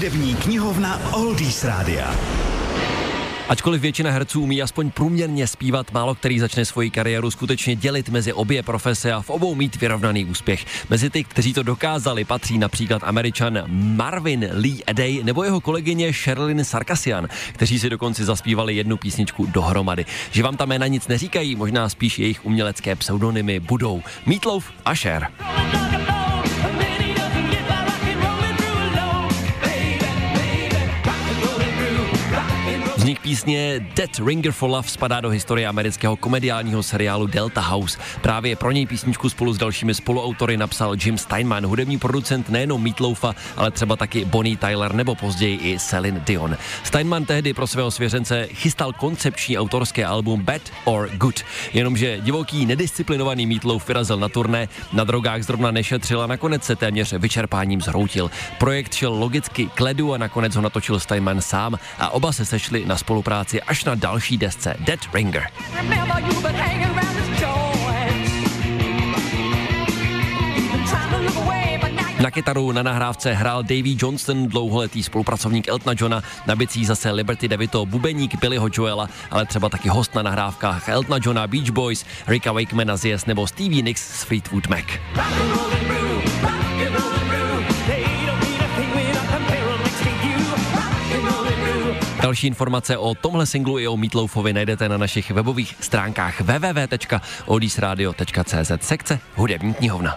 Hudební knihovna Oldies Rádia. Ačkoliv většina herců umí aspoň průměrně zpívat, málo který začne svoji kariéru skutečně dělit mezi obě profese a v obou mít vyrovnaný úspěch. Mezi ty, kteří to dokázali, patří například američan Marvin Lee Edey nebo jeho kolegyně Sherilyn Sarkasian, kteří si dokonce zaspívali jednu písničku dohromady. Že vám ta jména nic neříkají, možná spíš jejich umělecké pseudonymy budou Meatloaf a Cher. Vznik písně Dead Ringer for Love spadá do historie amerického komediálního seriálu Delta House. Právě pro něj písničku spolu s dalšími spoluautory napsal Jim Steinman, hudební producent nejenom Meatloafa, ale třeba taky Bonnie Tyler nebo později i Celine Dion. Steinman tehdy pro svého svěřence chystal koncepční autorské album Bad or Good, jenomže divoký, nedisciplinovaný Meatloaf vyrazil na turné, na drogách zrovna nešetřil a nakonec se téměř vyčerpáním zhroutil. Projekt šel logicky k ledu a nakonec ho natočil Steinman sám a oba se sešli na spolupráci až na další desce Dead Ringer. Na kytaru na nahrávce hrál Davy Johnston, dlouholetý spolupracovník Eltona Johna, na bicích zase Liberty DeVito, bubeník Billyho Joela, ale třeba taky host na nahrávkách Eltona Johna, Beach Boys, Ricka Wakemana z Yes nebo Stevie Nicks z Fleetwood Mac. Další informace o tomhle singlu i o Meatloafovi najdete na našich webových stránkách www.odisradio.cz sekce Hudební knihovna.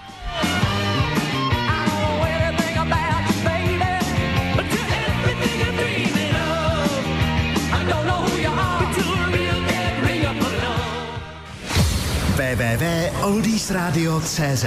www.oldiesradio.cz